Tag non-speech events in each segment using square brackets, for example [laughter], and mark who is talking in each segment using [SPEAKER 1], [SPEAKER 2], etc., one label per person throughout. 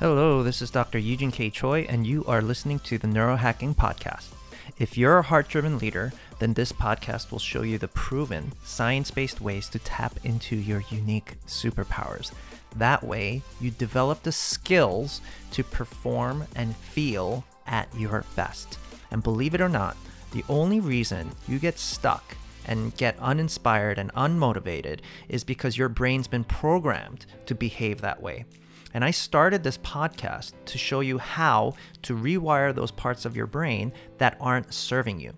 [SPEAKER 1] Hello, this is Dr. Eugene K. Choi, and you are listening to the Neurohacking Podcast. If you're a heart driven leader, then this podcast will show you the proven, science based ways to tap into your unique superpowers. That way, you develop the skills to perform and feel at your best. And believe it or not, the only reason you get stuck and get uninspired and unmotivated is because your brain's been programmed to behave that way. And I started this podcast to show you how to rewire those parts of your brain that aren't serving you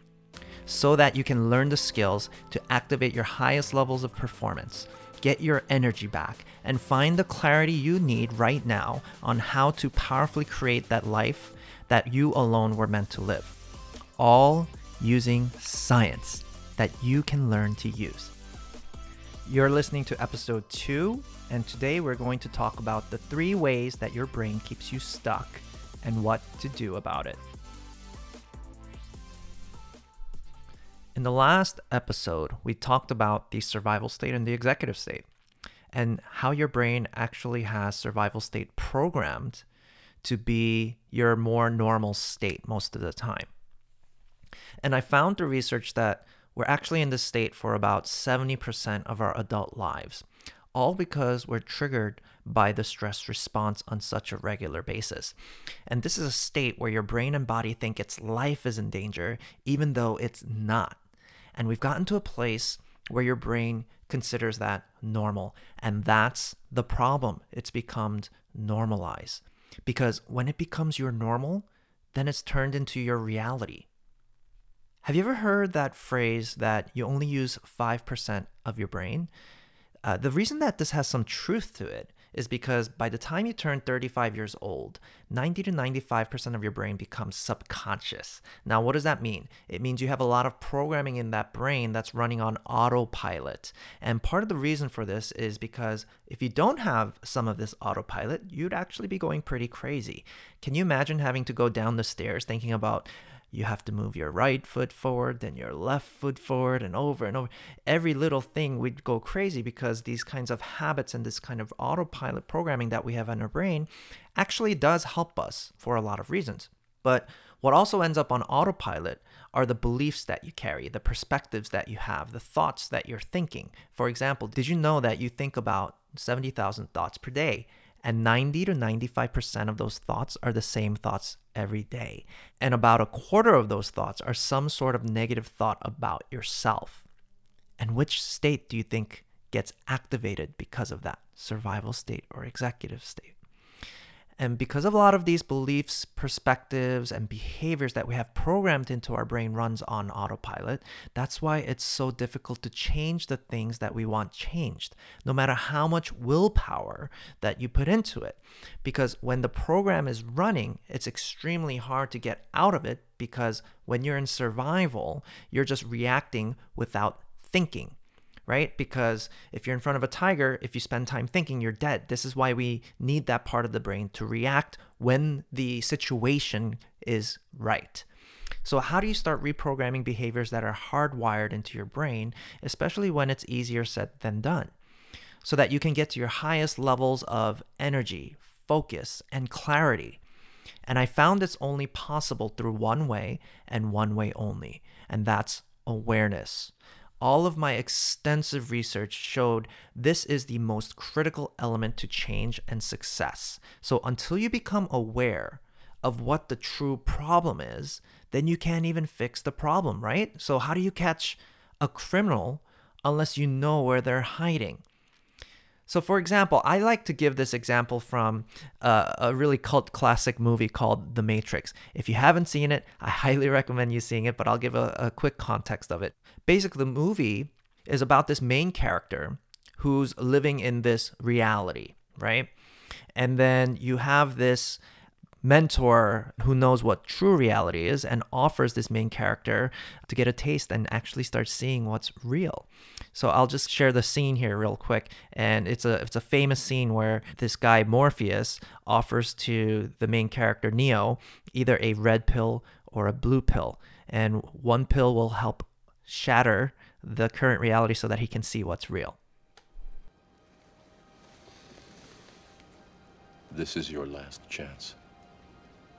[SPEAKER 1] so that you can learn the skills to activate your highest levels of performance, get your energy back, and find the clarity you need right now on how to powerfully create that life that you alone were meant to live. All using science that you can learn to use. You're listening to episode two, and today we're going to talk about the three ways that your brain keeps you stuck and what to do about it. In the last episode, we talked about the survival state and the executive state, and how your brain actually has survival state programmed to be your more normal state most of the time. And I found through research that we're actually in this state for about 70% of our adult lives, all because we're triggered by the stress response on such a regular basis. And this is a state where your brain and body think its life is in danger, even though it's not. And we've gotten to a place where your brain considers that normal. And that's the problem. It's become normalized. Because when it becomes your normal, then it's turned into your reality. Have you ever heard that phrase that you only use 5% of your brain? Uh, the reason that this has some truth to it is because by the time you turn 35 years old, 90 to 95% of your brain becomes subconscious. Now, what does that mean? It means you have a lot of programming in that brain that's running on autopilot. And part of the reason for this is because if you don't have some of this autopilot, you'd actually be going pretty crazy. Can you imagine having to go down the stairs thinking about, you have to move your right foot forward, then your left foot forward, and over and over. Every little thing we'd go crazy because these kinds of habits and this kind of autopilot programming that we have in our brain actually does help us for a lot of reasons. But what also ends up on autopilot are the beliefs that you carry, the perspectives that you have, the thoughts that you're thinking. For example, did you know that you think about 70,000 thoughts per day? And 90 to 95% of those thoughts are the same thoughts every day. And about a quarter of those thoughts are some sort of negative thought about yourself. And which state do you think gets activated because of that? Survival state or executive state? And because of a lot of these beliefs, perspectives, and behaviors that we have programmed into our brain runs on autopilot, that's why it's so difficult to change the things that we want changed, no matter how much willpower that you put into it. Because when the program is running, it's extremely hard to get out of it because when you're in survival, you're just reacting without thinking right? Because if you're in front of a tiger, if you spend time thinking, you're dead. This is why we need that part of the brain to react when the situation is right. So, how do you start reprogramming behaviors that are hardwired into your brain, especially when it's easier said than done? So that you can get to your highest levels of energy, focus, and clarity. And I found it's only possible through one way and one way only, and that's awareness all of my extensive research showed this is the most critical element to change and success. So until you become aware of what the true problem is, then you can't even fix the problem, right? So, how do you catch a criminal unless you know where they're hiding? So, for example, I like to give this example from uh, a really cult classic movie called The Matrix. If you haven't seen it, I highly [laughs] recommend you seeing it, but I'll give a, a quick context of it. Basically, the movie is about this main character who's living in this reality, right? And then you have this mentor who knows what true reality is and offers this main character to get a taste and actually start seeing what's real. So I'll just share the scene here real quick and it's a it's a famous scene where this guy Morpheus offers to the main character Neo either a red pill or a blue pill and one pill will help shatter the current reality so that he can see what's real.
[SPEAKER 2] This is your last chance.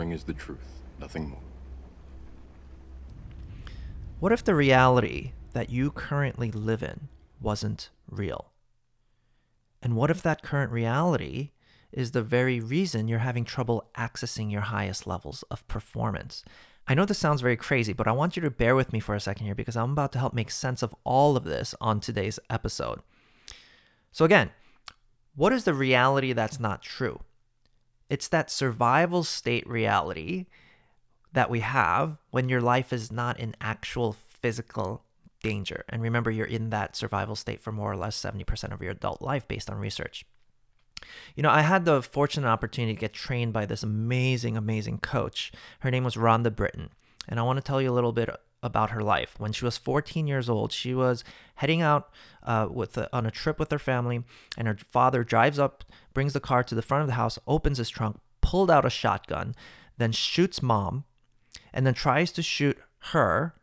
[SPEAKER 2] Is the truth, nothing more.
[SPEAKER 1] What if the reality that you currently live in wasn't real? And what if that current reality is the very reason you're having trouble accessing your highest levels of performance? I know this sounds very crazy, but I want you to bear with me for a second here because I'm about to help make sense of all of this on today's episode. So, again, what is the reality that's not true? It's that survival state reality that we have when your life is not in actual physical danger. And remember, you're in that survival state for more or less 70% of your adult life based on research. You know, I had the fortunate opportunity to get trained by this amazing, amazing coach. Her name was Rhonda Britten. And I want to tell you a little bit about her life. When she was 14 years old, she was heading out uh, with a, on a trip with her family, and her father drives up, brings the car to the front of the house, opens his trunk, pulled out a shotgun, then shoots mom, and then tries to shoot her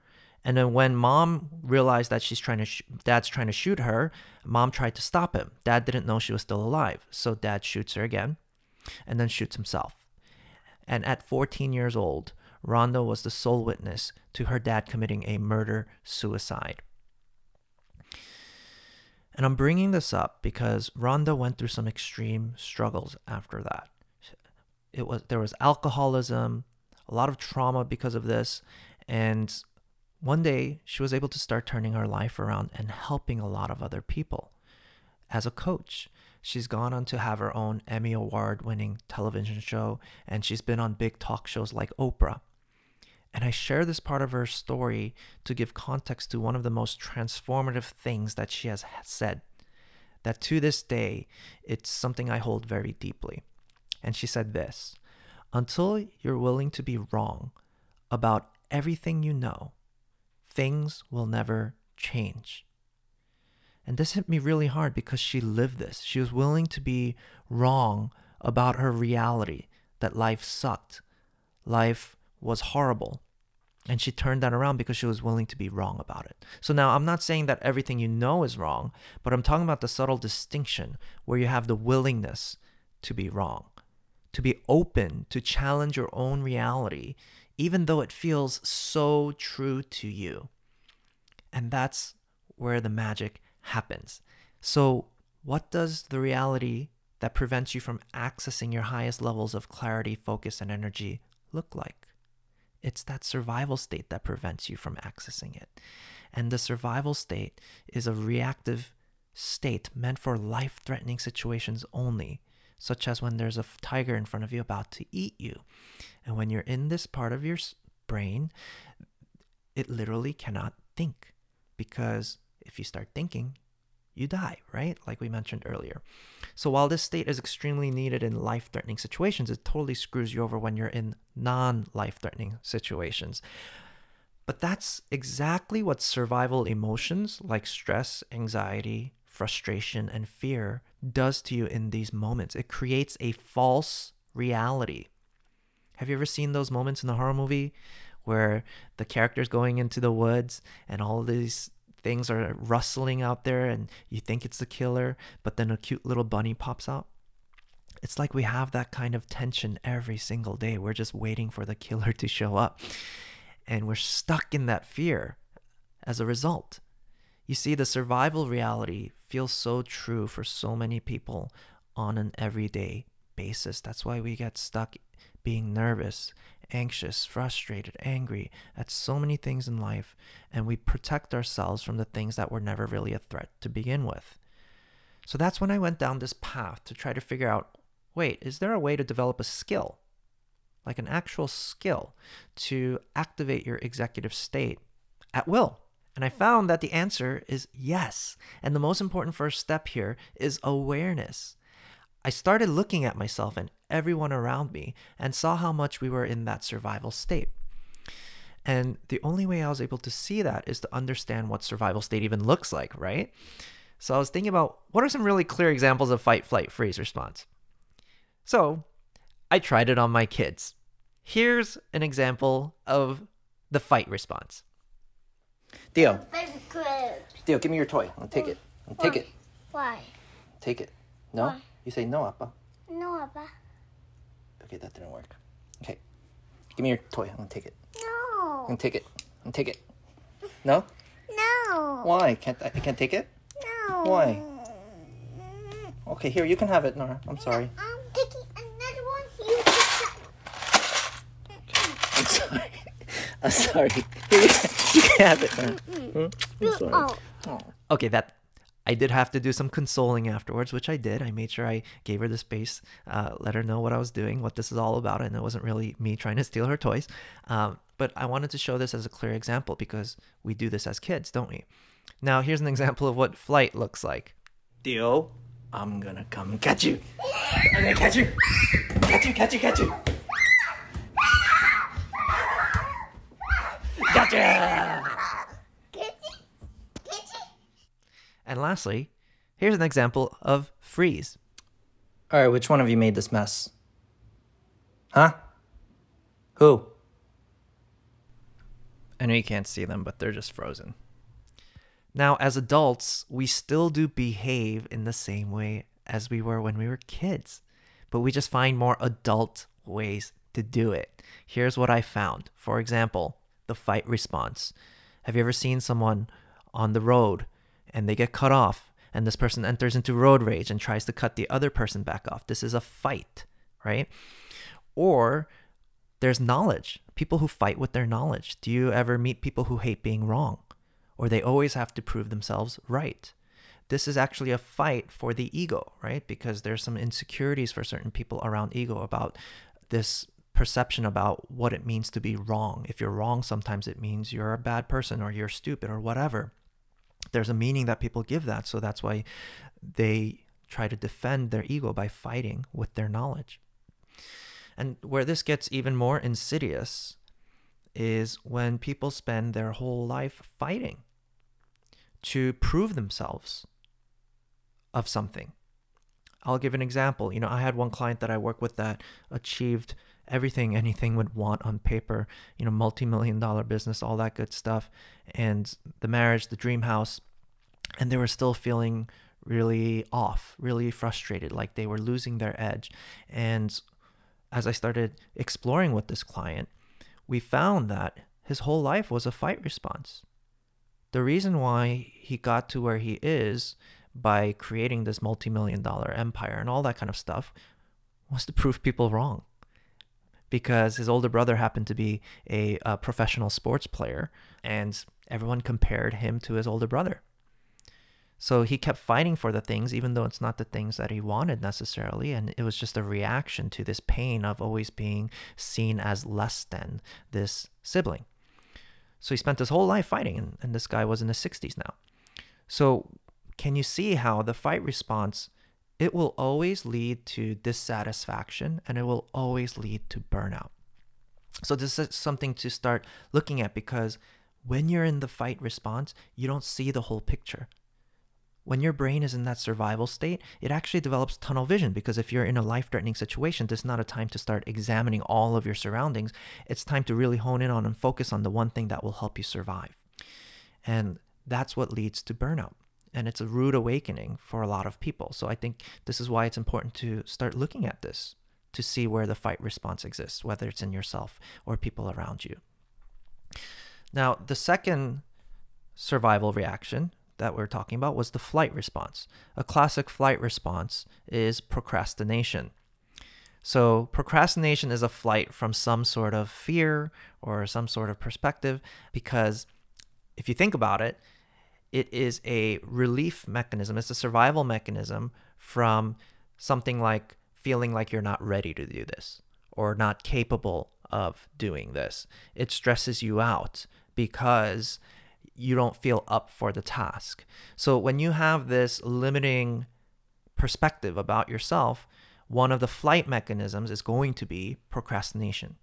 [SPEAKER 1] and then when mom realized that she's trying to sh- dad's trying to shoot her, mom tried to stop him. Dad didn't know she was still alive. So dad shoots her again and then shoots himself. And at 14 years old, Rhonda was the sole witness to her dad committing a murder suicide. And I'm bringing this up because Rhonda went through some extreme struggles after that. It was there was alcoholism, a lot of trauma because of this, and one day, she was able to start turning her life around and helping a lot of other people. As a coach, she's gone on to have her own Emmy Award winning television show, and she's been on big talk shows like Oprah. And I share this part of her story to give context to one of the most transformative things that she has said. That to this day, it's something I hold very deeply. And she said this Until you're willing to be wrong about everything you know, things will never change. And this hit me really hard because she lived this. She was willing to be wrong about her reality that life sucked, life was horrible. And she turned that around because she was willing to be wrong about it. So now I'm not saying that everything you know is wrong, but I'm talking about the subtle distinction where you have the willingness to be wrong, to be open to challenge your own reality even though it feels so true to you. And that's where the magic happens. So, what does the reality that prevents you from accessing your highest levels of clarity, focus, and energy look like? It's that survival state that prevents you from accessing it. And the survival state is a reactive state meant for life threatening situations only such as when there's a tiger in front of you about to eat you. And when you're in this part of your brain, it literally cannot think because if you start thinking, you die, right? Like we mentioned earlier. So while this state is extremely needed in life threatening situations, it totally screws you over when you're in non life threatening situations. But that's exactly what survival emotions like stress, anxiety, frustration, and fear does to you in these moments. It creates a false reality. Have you ever seen those moments in a horror movie where the character's going into the woods and all these things are rustling out there and you think it's the killer, but then a cute little bunny pops out? It's like we have that kind of tension every single day. We're just waiting for the killer to show up. And we're stuck in that fear as a result. You see, the survival reality feels so true for so many people on an everyday basis. That's why we get stuck being nervous, anxious, frustrated, angry at so many things in life, and we protect ourselves from the things that were never really a threat to begin with. So that's when I went down this path to try to figure out wait, is there a way to develop a skill, like an actual skill, to activate your executive state at will? And I found that the answer is yes. And the most important first step here is awareness. I started looking at myself and everyone around me and saw how much we were in that survival state. And the only way I was able to see that is to understand what survival state even looks like, right? So I was thinking about what are some really clear examples of fight, flight, freeze response. So I tried it on my kids. Here's an example of the fight response. Theo, Theo, give me your toy. I'll take it. I'll take it.
[SPEAKER 3] Why?
[SPEAKER 1] Take it. No?
[SPEAKER 3] Why?
[SPEAKER 1] You say no, Appa.
[SPEAKER 3] No, Papa.
[SPEAKER 1] Okay, that didn't work. Okay. Give me your toy. I'm gonna take it.
[SPEAKER 3] No.
[SPEAKER 1] I'm gonna take it. I'm gonna take it. No?
[SPEAKER 3] No.
[SPEAKER 1] Why? Can't I, I can't take it?
[SPEAKER 3] No.
[SPEAKER 1] Why? Okay, here, you can have it, Nora. I'm sorry.
[SPEAKER 3] I'm taking another one. You take that.
[SPEAKER 1] I'm sorry. I'm sorry. [laughs] You can, you can have it, Nora. Hmm? I'm sorry.
[SPEAKER 3] Oh.
[SPEAKER 1] Okay, that I did have to do some consoling afterwards, which I did. I made sure I gave her the space, uh, let her know what I was doing, what this is all about, and it wasn't really me trying to steal her toys. Um, but I wanted to show this as a clear example because we do this as kids, don't we? Now, here's an example of what flight looks like. Theo, I'm gonna come catch you. I'm gonna catch you. Catch you, catch you, catch you. Gotcha! And lastly, here's an example of freeze. All right, which one of you made this mess? Huh? Who? I know you can't see them, but they're just frozen. Now, as adults, we still do behave in the same way as we were when we were kids, but we just find more adult ways to do it. Here's what I found. For example, the fight response. Have you ever seen someone on the road and they get cut off and this person enters into road rage and tries to cut the other person back off? This is a fight, right? Or there's knowledge. People who fight with their knowledge. Do you ever meet people who hate being wrong? Or they always have to prove themselves right? This is actually a fight for the ego, right? Because there's some insecurities for certain people around ego about this perception about what it means to be wrong. If you're wrong, sometimes it means you're a bad person or you're stupid or whatever. There's a meaning that people give that. So that's why they try to defend their ego by fighting with their knowledge. And where this gets even more insidious is when people spend their whole life fighting to prove themselves of something. I'll give an example. You know, I had one client that I work with that achieved everything anything would want on paper, you know, multi-million dollar business, all that good stuff, and the marriage, the dream house, and they were still feeling really off, really frustrated, like they were losing their edge. And as I started exploring with this client, we found that his whole life was a fight response. The reason why he got to where he is by creating this multi million dollar empire and all that kind of stuff was to prove people wrong. Because his older brother happened to be a, a professional sports player, and everyone compared him to his older brother. So he kept fighting for the things, even though it's not the things that he wanted necessarily. And it was just a reaction to this pain of always being seen as less than this sibling. So he spent his whole life fighting, and, and this guy was in his 60s now. So can you see how the fight response it will always lead to dissatisfaction and it will always lead to burnout. So this is something to start looking at because when you're in the fight response, you don't see the whole picture. When your brain is in that survival state, it actually develops tunnel vision because if you're in a life threatening situation, this is not a time to start examining all of your surroundings. It's time to really hone in on and focus on the one thing that will help you survive. And that's what leads to burnout. And it's a rude awakening for a lot of people. So I think this is why it's important to start looking at this to see where the fight response exists, whether it's in yourself or people around you. Now, the second survival reaction that we're talking about was the flight response. A classic flight response is procrastination. So, procrastination is a flight from some sort of fear or some sort of perspective because if you think about it, it is a relief mechanism, it's a survival mechanism from something like feeling like you're not ready to do this or not capable of doing this. It stresses you out because you don't feel up for the task. So when you have this limiting perspective about yourself, one of the flight mechanisms is going to be procrastination.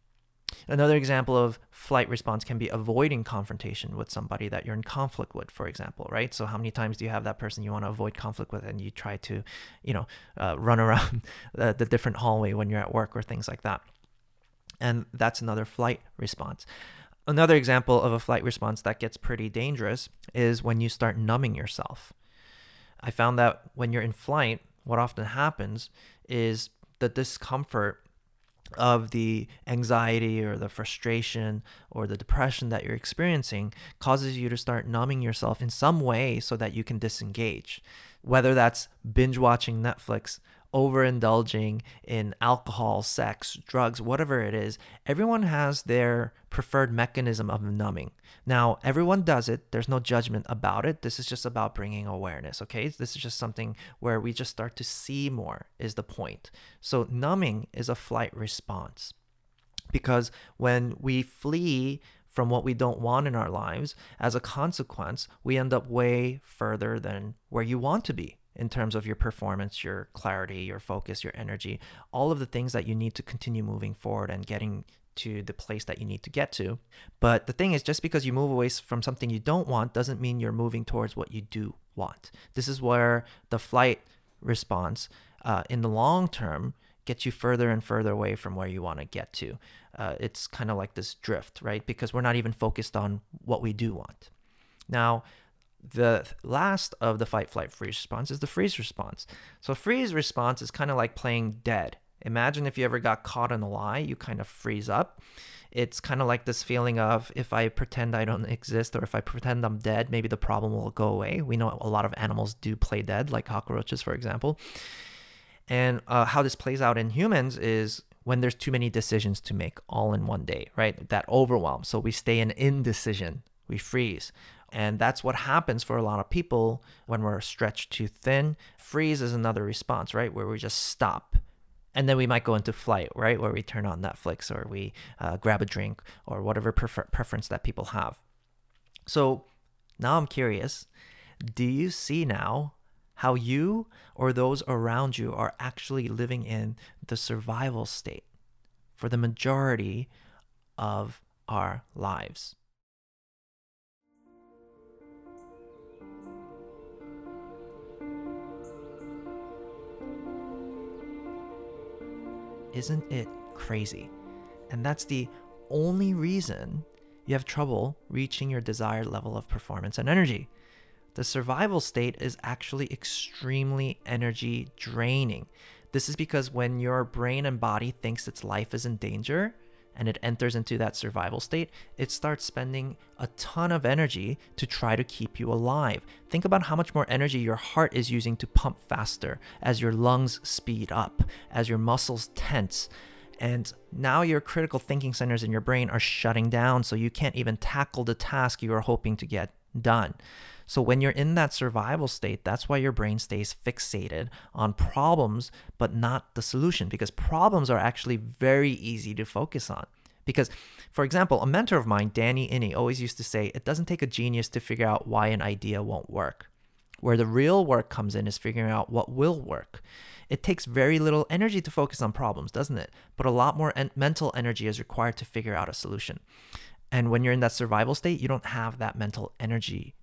[SPEAKER 1] Another example of flight response can be avoiding confrontation with somebody that you're in conflict with, for example, right? So, how many times do you have that person you want to avoid conflict with and you try to, you know, uh, [laughs] run around the, the different hallway when you're at work or things like that? And that's another flight response. Another example of a flight response that gets pretty dangerous is when you start numbing yourself. I found that when you're in flight, what often happens is the discomfort of the anxiety or the frustration or the depression that you're experiencing causes you to start numbing yourself in some way so that you can disengage. Whether that's binge watching Netflix overindulging in alcohol, sex, drugs, whatever it is, everyone has their preferred mechanism of numbing. Now, everyone does it. There's no judgment about it. This is just about bringing awareness, okay? This is just something where we just start to see more, is the point. So, numbing is a flight response because when we flee from what we don't want in our lives, as a consequence, we end up way further than where you want to be in terms of your performance, your clarity, your focus, your energy, all of the things that you need to continue moving forward and getting to the place that you need to get to. But the thing is, just because you move away from something you don't want doesn't mean you're moving towards what you do want. This is where the flight response uh, in the long term gets you further and further away from where you want to get to. Uh, it's kind of like this drift, right? Because we're not even focused on what we do want. Now, the last of the fight, flight, freeze response is the freeze response. So, freeze response is kind of like playing dead. Imagine if you ever got caught in a lie, you kind of freeze up. It's kind of like this feeling of if I pretend I don't exist or if I pretend I'm dead, maybe the problem will go away. We know a lot of animals do play dead, like cockroaches, for example. And uh, how this plays out in humans is when there's too many decisions to make all in one day, right? That overwhelm. So we stay in indecision, we freeze. And that's what happens for a lot of people when we're stretched too thin. Freeze is another response, right? Where we just stop. And then we might go into flight, right? Where we turn on Netflix or we uh, grab a drink or whatever prefer- preference that people have. So now I'm curious do you see now how you or those around you are actually living in the survival state for the majority of our lives? Isn't it crazy? And that's the only reason you have trouble reaching your desired level of performance and energy. The survival state is actually extremely energy draining. This is because when your brain and body thinks its life is in danger, and it enters into that survival state, it starts spending a ton of energy to try to keep you alive. Think about how much more energy your heart is using to pump faster as your lungs speed up, as your muscles tense. And now your critical thinking centers in your brain are shutting down, so you can't even tackle the task you are hoping to get done. So, when you're in that survival state, that's why your brain stays fixated on problems, but not the solution, because problems are actually very easy to focus on. Because, for example, a mentor of mine, Danny Iny, always used to say, it doesn't take a genius to figure out why an idea won't work. Where the real work comes in is figuring out what will work. It takes very little energy to focus on problems, doesn't it? But a lot more en- mental energy is required to figure out a solution. And when you're in that survival state, you don't have that mental energy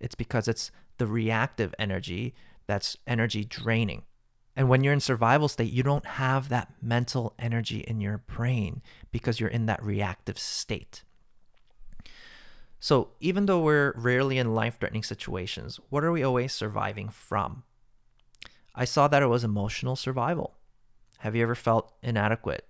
[SPEAKER 1] it's because it's the reactive energy that's energy draining. And when you're in survival state, you don't have that mental energy in your brain because you're in that reactive state. So, even though we're rarely in life threatening situations, what are we always surviving from? I saw that it was emotional survival. Have you ever felt inadequate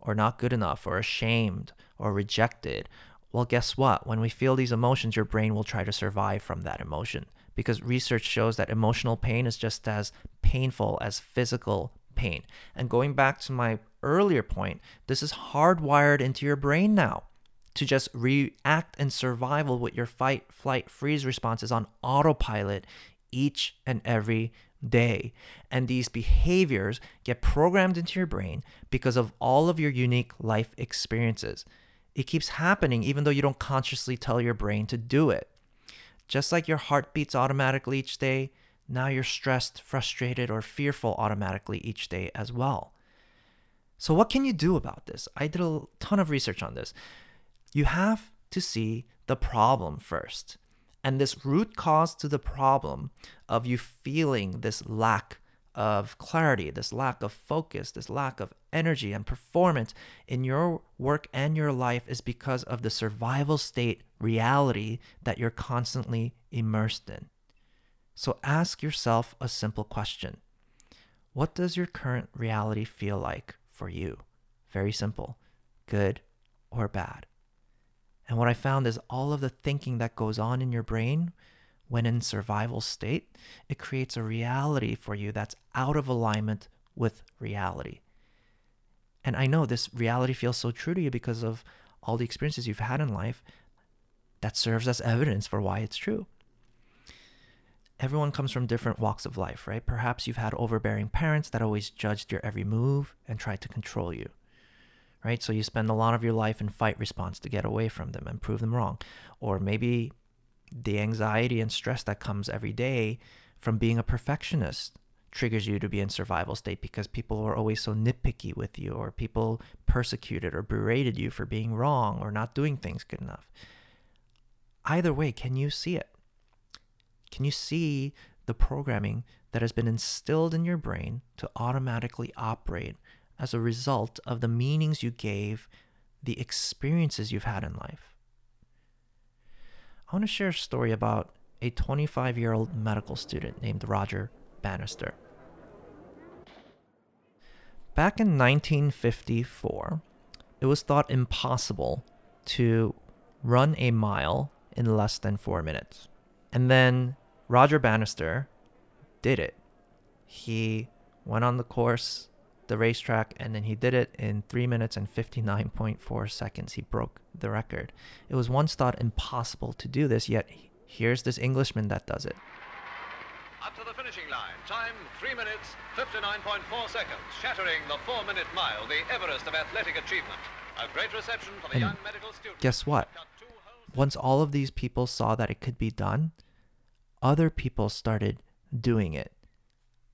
[SPEAKER 1] or not good enough or ashamed or rejected well, guess what? When we feel these emotions, your brain will try to survive from that emotion because research shows that emotional pain is just as painful as physical pain. And going back to my earlier point, this is hardwired into your brain now to just react and survival with your fight, flight, freeze responses on autopilot each and every day. And these behaviors get programmed into your brain because of all of your unique life experiences. It keeps happening even though you don't consciously tell your brain to do it. Just like your heart beats automatically each day, Now you're stressed, frustrated, or fearful automatically each day as well. So, what can you do about this? I did a ton of research on this. You have to see the problem first. And this root cause to the problem of you feeling this lack of clarity, this lack of focus, this lack of energy and performance in your work and your life is because of the survival state reality that you're constantly immersed in. So ask yourself a simple question What does your current reality feel like for you? Very simple good or bad. And what I found is all of the thinking that goes on in your brain when in survival state, it creates a reality for you that's out of alignment with reality. And I know this reality feels so true to you because of all the experiences you've had in life that serves as evidence for why it's true. Everyone comes from different walks of life, right? Perhaps you've had overbearing parents that always judged your every move and tried to control you, right? So you spend a lot of your life in fight response to get away from them and prove them wrong. Or maybe the anxiety and stress that comes every day from being a perfectionist triggers you to be in survival state because people are always so nitpicky with you or people persecuted or berated you for being wrong or not doing things good enough. Either way, can you see it? Can you see the programming that has been instilled in your brain to automatically operate as a result of the meanings you gave the experiences you've had in life? I want to share a story about a 25 year old medical student named Roger Bannister. Back in 1954, it was thought impossible to run a mile in less than four minutes. And then Roger Bannister did it. He went on the course, the racetrack, and then he did it in 3 minutes and 59.4 seconds. He broke the record. It was once thought impossible to do this, yet here's this Englishman that does it.
[SPEAKER 4] Up to the finishing line. Time 3 minutes 59.4 seconds, shattering the 4 minute mile, the Everest of athletic achievement. A great reception for the
[SPEAKER 1] And
[SPEAKER 4] young medical student.
[SPEAKER 1] Guess what? Once all of these people saw that it could be done, other people started doing it.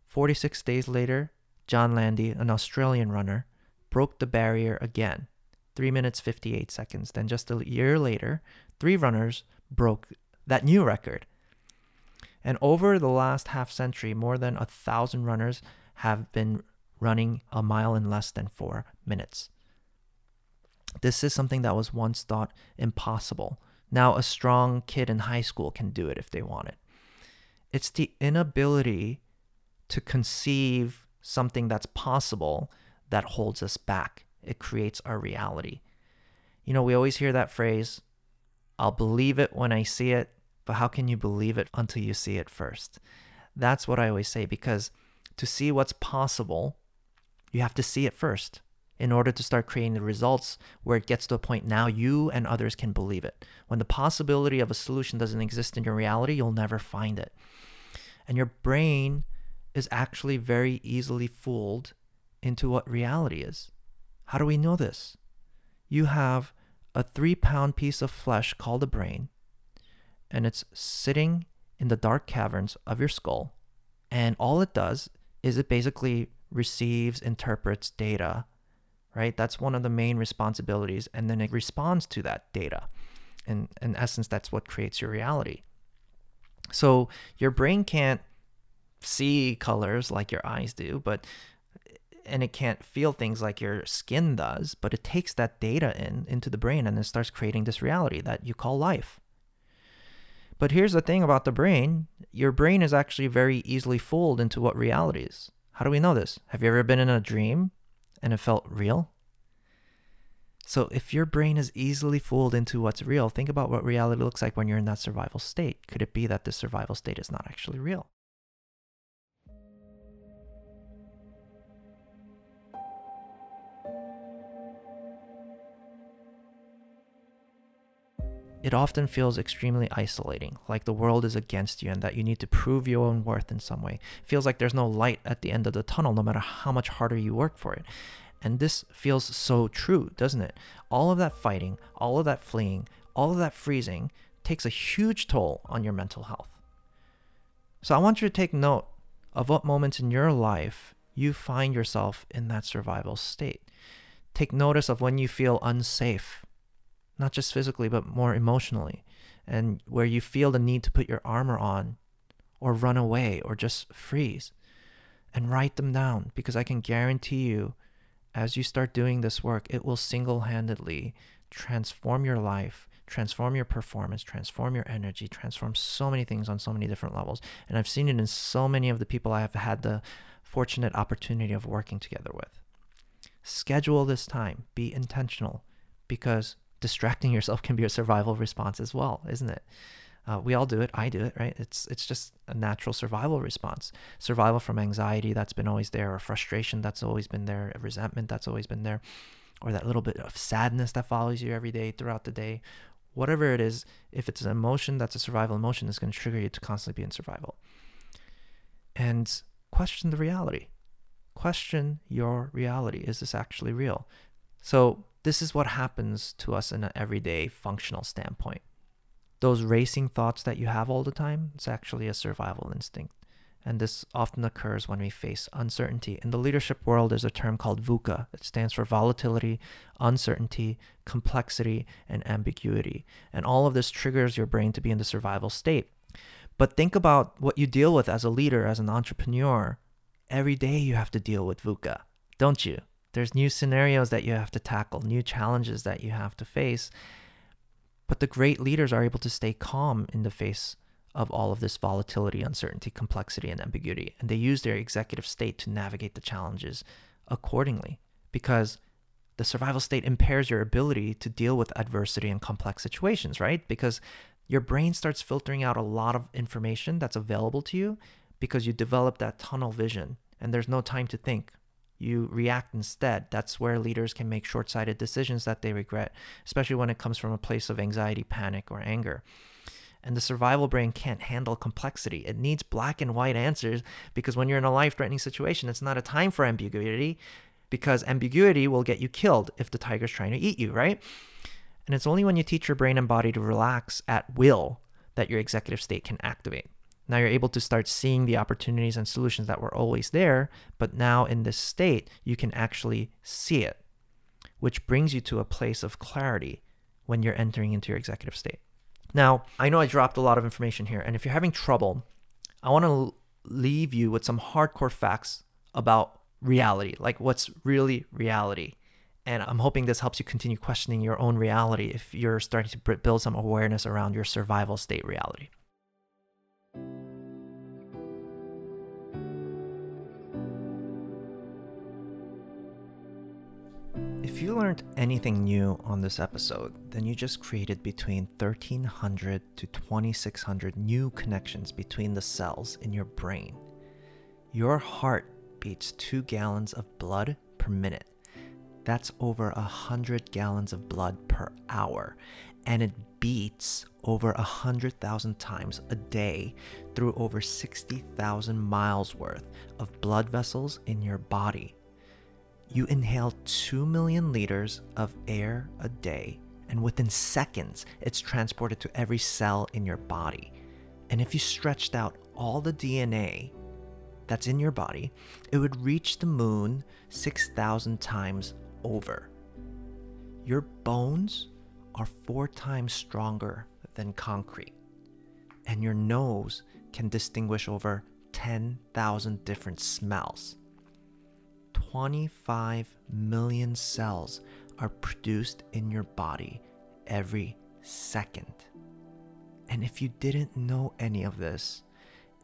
[SPEAKER 1] 46 days later, John Landy, an Australian runner, broke the barrier again. 3 minutes 58 seconds. Then just a year later, three runners broke that new record. And over the last half century, more than a thousand runners have been running a mile in less than four minutes. This is something that was once thought impossible. Now, a strong kid in high school can do it if they want it. It's the inability to conceive something that's possible that holds us back. It creates our reality. You know, we always hear that phrase, I'll believe it when I see it, but how can you believe it until you see it first? That's what I always say because to see what's possible, you have to see it first in order to start creating the results where it gets to a point now you and others can believe it. When the possibility of a solution doesn't exist in your reality, you'll never find it. And your brain is actually very easily fooled into what reality is. How do we know this? You have a three pound piece of flesh called a brain, and it's sitting in the dark caverns of your skull. And all it does is it basically receives, interprets data, right? That's one of the main responsibilities. And then it responds to that data. And in essence, that's what creates your reality. So your brain can't see colors like your eyes do, but and it can't feel things like your skin does, but it takes that data in into the brain and it starts creating this reality that you call life. But here's the thing about the brain, your brain is actually very easily fooled into what reality is. How do we know this? Have you ever been in a dream and it felt real? So if your brain is easily fooled into what's real, think about what reality looks like when you're in that survival state. Could it be that the survival state is not actually real? It often feels extremely isolating, like the world is against you and that you need to prove your own worth in some way. It feels like there's no light at the end of the tunnel, no matter how much harder you work for it. And this feels so true, doesn't it? All of that fighting, all of that fleeing, all of that freezing takes a huge toll on your mental health. So I want you to take note of what moments in your life you find yourself in that survival state. Take notice of when you feel unsafe, not just physically, but more emotionally, and where you feel the need to put your armor on or run away or just freeze. And write them down because I can guarantee you, as you start doing this work, it will single handedly transform your life, transform your performance, transform your energy, transform so many things on so many different levels. And I've seen it in so many of the people I have had the fortunate opportunity of working together with. Schedule this time, be intentional because distracting yourself can be a survival response as well, isn't it? Uh, we all do it. I do it, right? It's it's just a natural survival response. Survival from anxiety that's been always there, or frustration that's always been there, resentment that's always been there, or that little bit of sadness that follows you every day throughout the day. Whatever it is, if it's an emotion that's a survival emotion, it's going to trigger you to constantly be in survival. And question the reality. Question your reality. Is this actually real? So this is what happens to us in an everyday functional standpoint those racing thoughts that you have all the time, it's actually a survival instinct. And this often occurs when we face uncertainty. In the leadership world, there's a term called VUCA. It stands for volatility, uncertainty, complexity, and ambiguity. And all of this triggers your brain to be in the survival state. But think about what you deal with as a leader, as an entrepreneur. Every day you have to deal with VUCA, don't you? There's new scenarios that you have to tackle, new challenges that you have to face. But the great leaders are able to stay calm in the face of all of this volatility, uncertainty, complexity, and ambiguity. And they use their executive state to navigate the challenges accordingly because the survival state impairs your ability to deal with adversity and complex situations, right? Because your brain starts filtering out a lot of information that's available to you because you develop that tunnel vision and there's no time to think you react instead. That's where leaders can make short sighted decisions that they regret, especially when it comes from a place of anxiety, panic, or anger. And the survival brain can't handle complexity. It needs black and white answers because when you're in a life threatening situation, it's not a time for ambiguity because ambiguity will get you killed if the tiger's trying to eat you, right? And it's only when you teach your brain and body to relax at will that your executive state can activate. Now you're able to start seeing the opportunities and solutions that were always there, but now in this state, you can actually see it, which brings you to a place of clarity when you're entering into your executive state. Now, I know I dropped a lot of information here, and if you're having trouble, I want to leave you with some hardcore facts about reality, like what's really reality. And I'm hoping this helps you continue questioning your own reality if you're starting to build some awareness around your survival state reality. If you learned anything new on this episode, then you just created between 1300 to 2600 new connections between the cells in your brain. Your heart beats 2 gallons of blood per minute. That's over 100 gallons of blood per hour, and it beats over 100,000 times a day through over 60,000 miles worth of blood vessels in your body. You inhale 2 million liters of air a day, and within seconds, it's transported to every cell in your body. And if you stretched out all the DNA that's in your body, it would reach the moon 6,000 times over. Your bones are four times stronger than concrete, and your nose can distinguish over 10,000 different smells. 25 million cells are produced in your body every second. And if you didn't know any of this,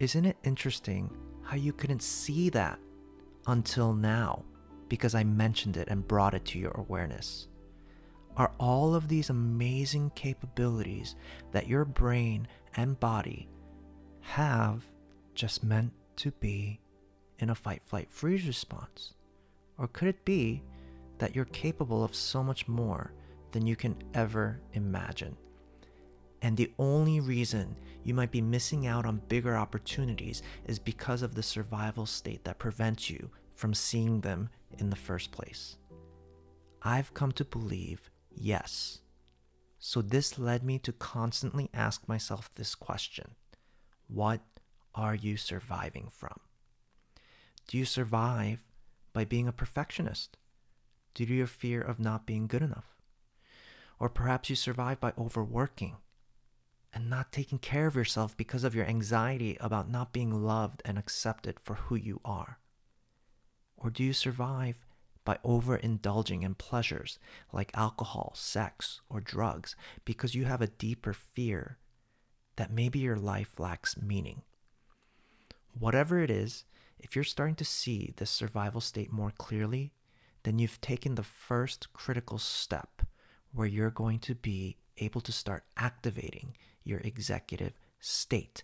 [SPEAKER 1] isn't it interesting how you couldn't see that until now because I mentioned it and brought it to your awareness? Are all of these amazing capabilities that your brain and body have just meant to be in a fight, flight, freeze response? Or could it be that you're capable of so much more than you can ever imagine? And the only reason you might be missing out on bigger opportunities is because of the survival state that prevents you from seeing them in the first place. I've come to believe yes. So this led me to constantly ask myself this question What are you surviving from? Do you survive by being a perfectionist due to your fear of not being good enough? Or perhaps you survive by overworking and not taking care of yourself because of your anxiety about not being loved and accepted for who you are? Or do you survive by overindulging in pleasures like alcohol, sex, or drugs because you have a deeper fear that maybe your life lacks meaning? Whatever it is, if you're starting to see this survival state more clearly, then you've taken the first critical step where you're going to be able to start activating your executive state.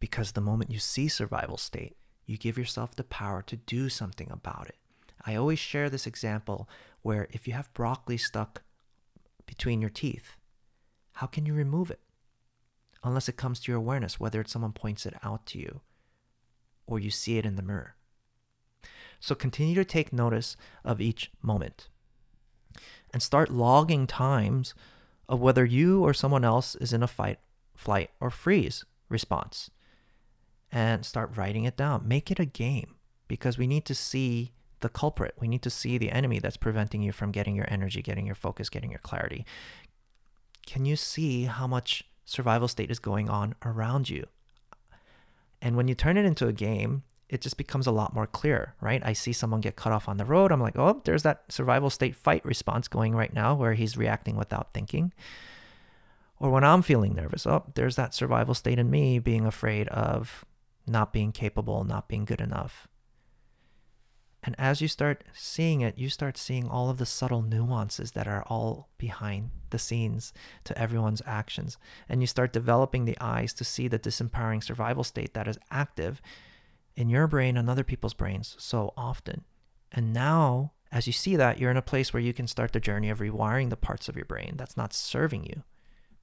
[SPEAKER 1] Because the moment you see survival state, you give yourself the power to do something about it. I always share this example where if you have broccoli stuck between your teeth, how can you remove it? Unless it comes to your awareness, whether it's someone points it out to you or you see it in the mirror. So continue to take notice of each moment and start logging times of whether you or someone else is in a fight, flight, or freeze response. And start writing it down. Make it a game because we need to see the culprit. We need to see the enemy that's preventing you from getting your energy, getting your focus, getting your clarity. Can you see how much survival state is going on around you? And when you turn it into a game, it just becomes a lot more clear, right? I see someone get cut off on the road. I'm like, oh, there's that survival state fight response going right now where he's reacting without thinking. Or when I'm feeling nervous, oh, there's that survival state in me being afraid of not being capable, not being good enough. And as you start seeing it, you start seeing all of the subtle nuances that are all behind the scenes to everyone's actions. And you start developing the eyes to see the disempowering survival state that is active in your brain and other people's brains so often. And now, as you see that, you're in a place where you can start the journey of rewiring the parts of your brain that's not serving you.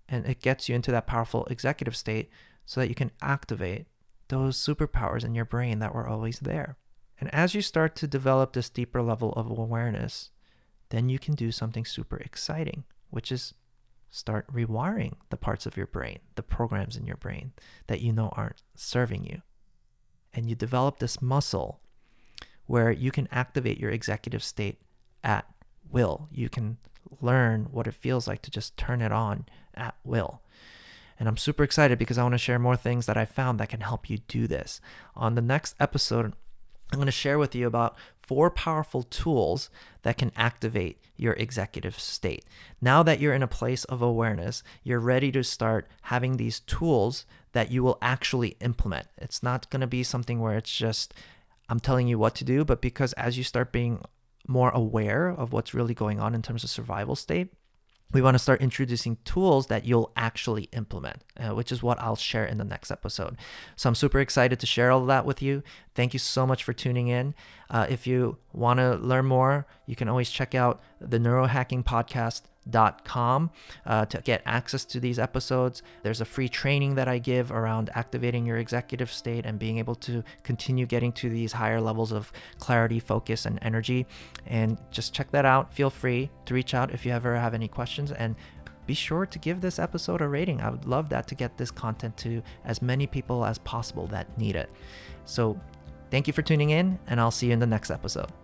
[SPEAKER 1] And it gets you into that powerful executive state so that you can activate those superpowers in your brain that were always there. And as you start to develop this deeper level of awareness, then you can do something super exciting, which is start rewiring the parts of your brain, the programs in your brain that you know aren't serving you. And you develop this muscle where you can activate your executive state at will. You can learn what it feels like to just turn it on at will. And I'm super excited because I want to share more things that I found that can help you do this. On the next episode, I'm going to share with you about four powerful tools that can activate your executive state. Now that you're in a place of awareness, you're ready to start having these tools that you will actually implement. It's not going to be something where it's just, I'm telling you what to do, but because as you start being more aware of what's really going on in terms of survival state, we want to start introducing tools that you'll actually implement, uh, which is what I'll share in the next episode. So I'm super excited to share all of that with you. Thank you so much for tuning in. Uh, if you want to learn more, you can always check out the Neurohacking Podcast com uh, to get access to these episodes. There's a free training that I give around activating your executive state and being able to continue getting to these higher levels of clarity, focus, and energy. And just check that out. Feel free to reach out if you ever have any questions. And be sure to give this episode a rating. I would love that to get this content to as many people as possible that need it. So, thank you for tuning in, and I'll see you in the next episode.